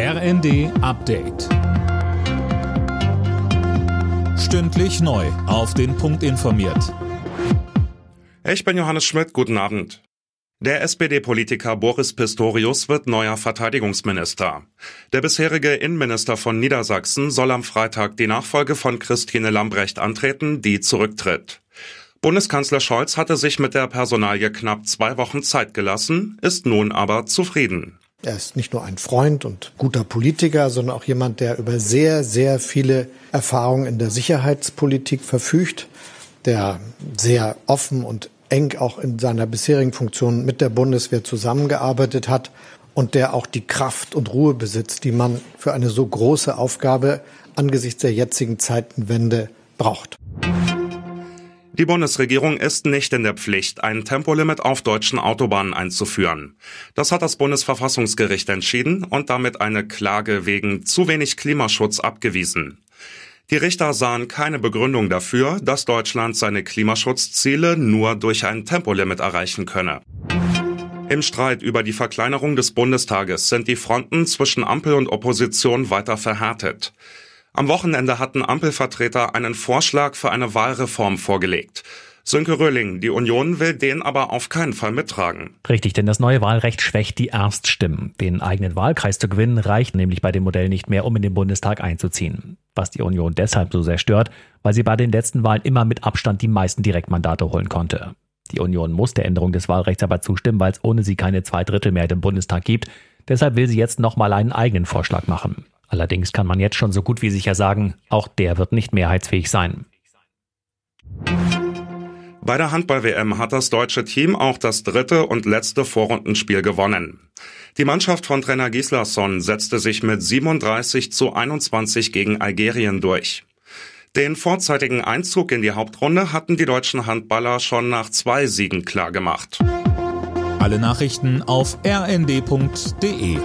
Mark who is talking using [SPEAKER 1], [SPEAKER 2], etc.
[SPEAKER 1] RND Update. Stündlich neu. Auf den Punkt informiert.
[SPEAKER 2] Ich bin Johannes Schmidt. Guten Abend. Der SPD-Politiker Boris Pistorius wird neuer Verteidigungsminister. Der bisherige Innenminister von Niedersachsen soll am Freitag die Nachfolge von Christine Lambrecht antreten, die zurücktritt. Bundeskanzler Scholz hatte sich mit der Personalie knapp zwei Wochen Zeit gelassen, ist nun aber zufrieden.
[SPEAKER 3] Er ist nicht nur ein Freund und guter Politiker, sondern auch jemand, der über sehr, sehr viele Erfahrungen in der Sicherheitspolitik verfügt, der sehr offen und eng auch in seiner bisherigen Funktion mit der Bundeswehr zusammengearbeitet hat und der auch die Kraft und Ruhe besitzt, die man für eine so große Aufgabe angesichts der jetzigen Zeitenwende braucht.
[SPEAKER 2] Die Bundesregierung ist nicht in der Pflicht, ein Tempolimit auf deutschen Autobahnen einzuführen. Das hat das Bundesverfassungsgericht entschieden und damit eine Klage wegen zu wenig Klimaschutz abgewiesen. Die Richter sahen keine Begründung dafür, dass Deutschland seine Klimaschutzziele nur durch ein Tempolimit erreichen könne. Im Streit über die Verkleinerung des Bundestages sind die Fronten zwischen Ampel und Opposition weiter verhärtet. Am Wochenende hatten Ampelvertreter einen Vorschlag für eine Wahlreform vorgelegt. Sönke Röhling, die Union will den aber auf keinen Fall mittragen.
[SPEAKER 4] Richtig, denn das neue Wahlrecht schwächt die Erststimmen. Den eigenen Wahlkreis zu gewinnen reicht nämlich bei dem Modell nicht mehr, um in den Bundestag einzuziehen. Was die Union deshalb so sehr stört, weil sie bei den letzten Wahlen immer mit Abstand die meisten Direktmandate holen konnte. Die Union muss der Änderung des Wahlrechts aber zustimmen, weil es ohne sie keine Zweidrittelmehrheit im Bundestag gibt. Deshalb will sie jetzt nochmal einen eigenen Vorschlag machen. Allerdings kann man jetzt schon so gut wie sicher sagen, auch der wird nicht mehrheitsfähig sein.
[SPEAKER 2] Bei der Handball-WM hat das deutsche Team auch das dritte und letzte Vorrundenspiel gewonnen. Die Mannschaft von Trainer Gislason setzte sich mit 37 zu 21 gegen Algerien durch. Den vorzeitigen Einzug in die Hauptrunde hatten die deutschen Handballer schon nach zwei Siegen klargemacht.
[SPEAKER 1] Alle Nachrichten auf rnd.de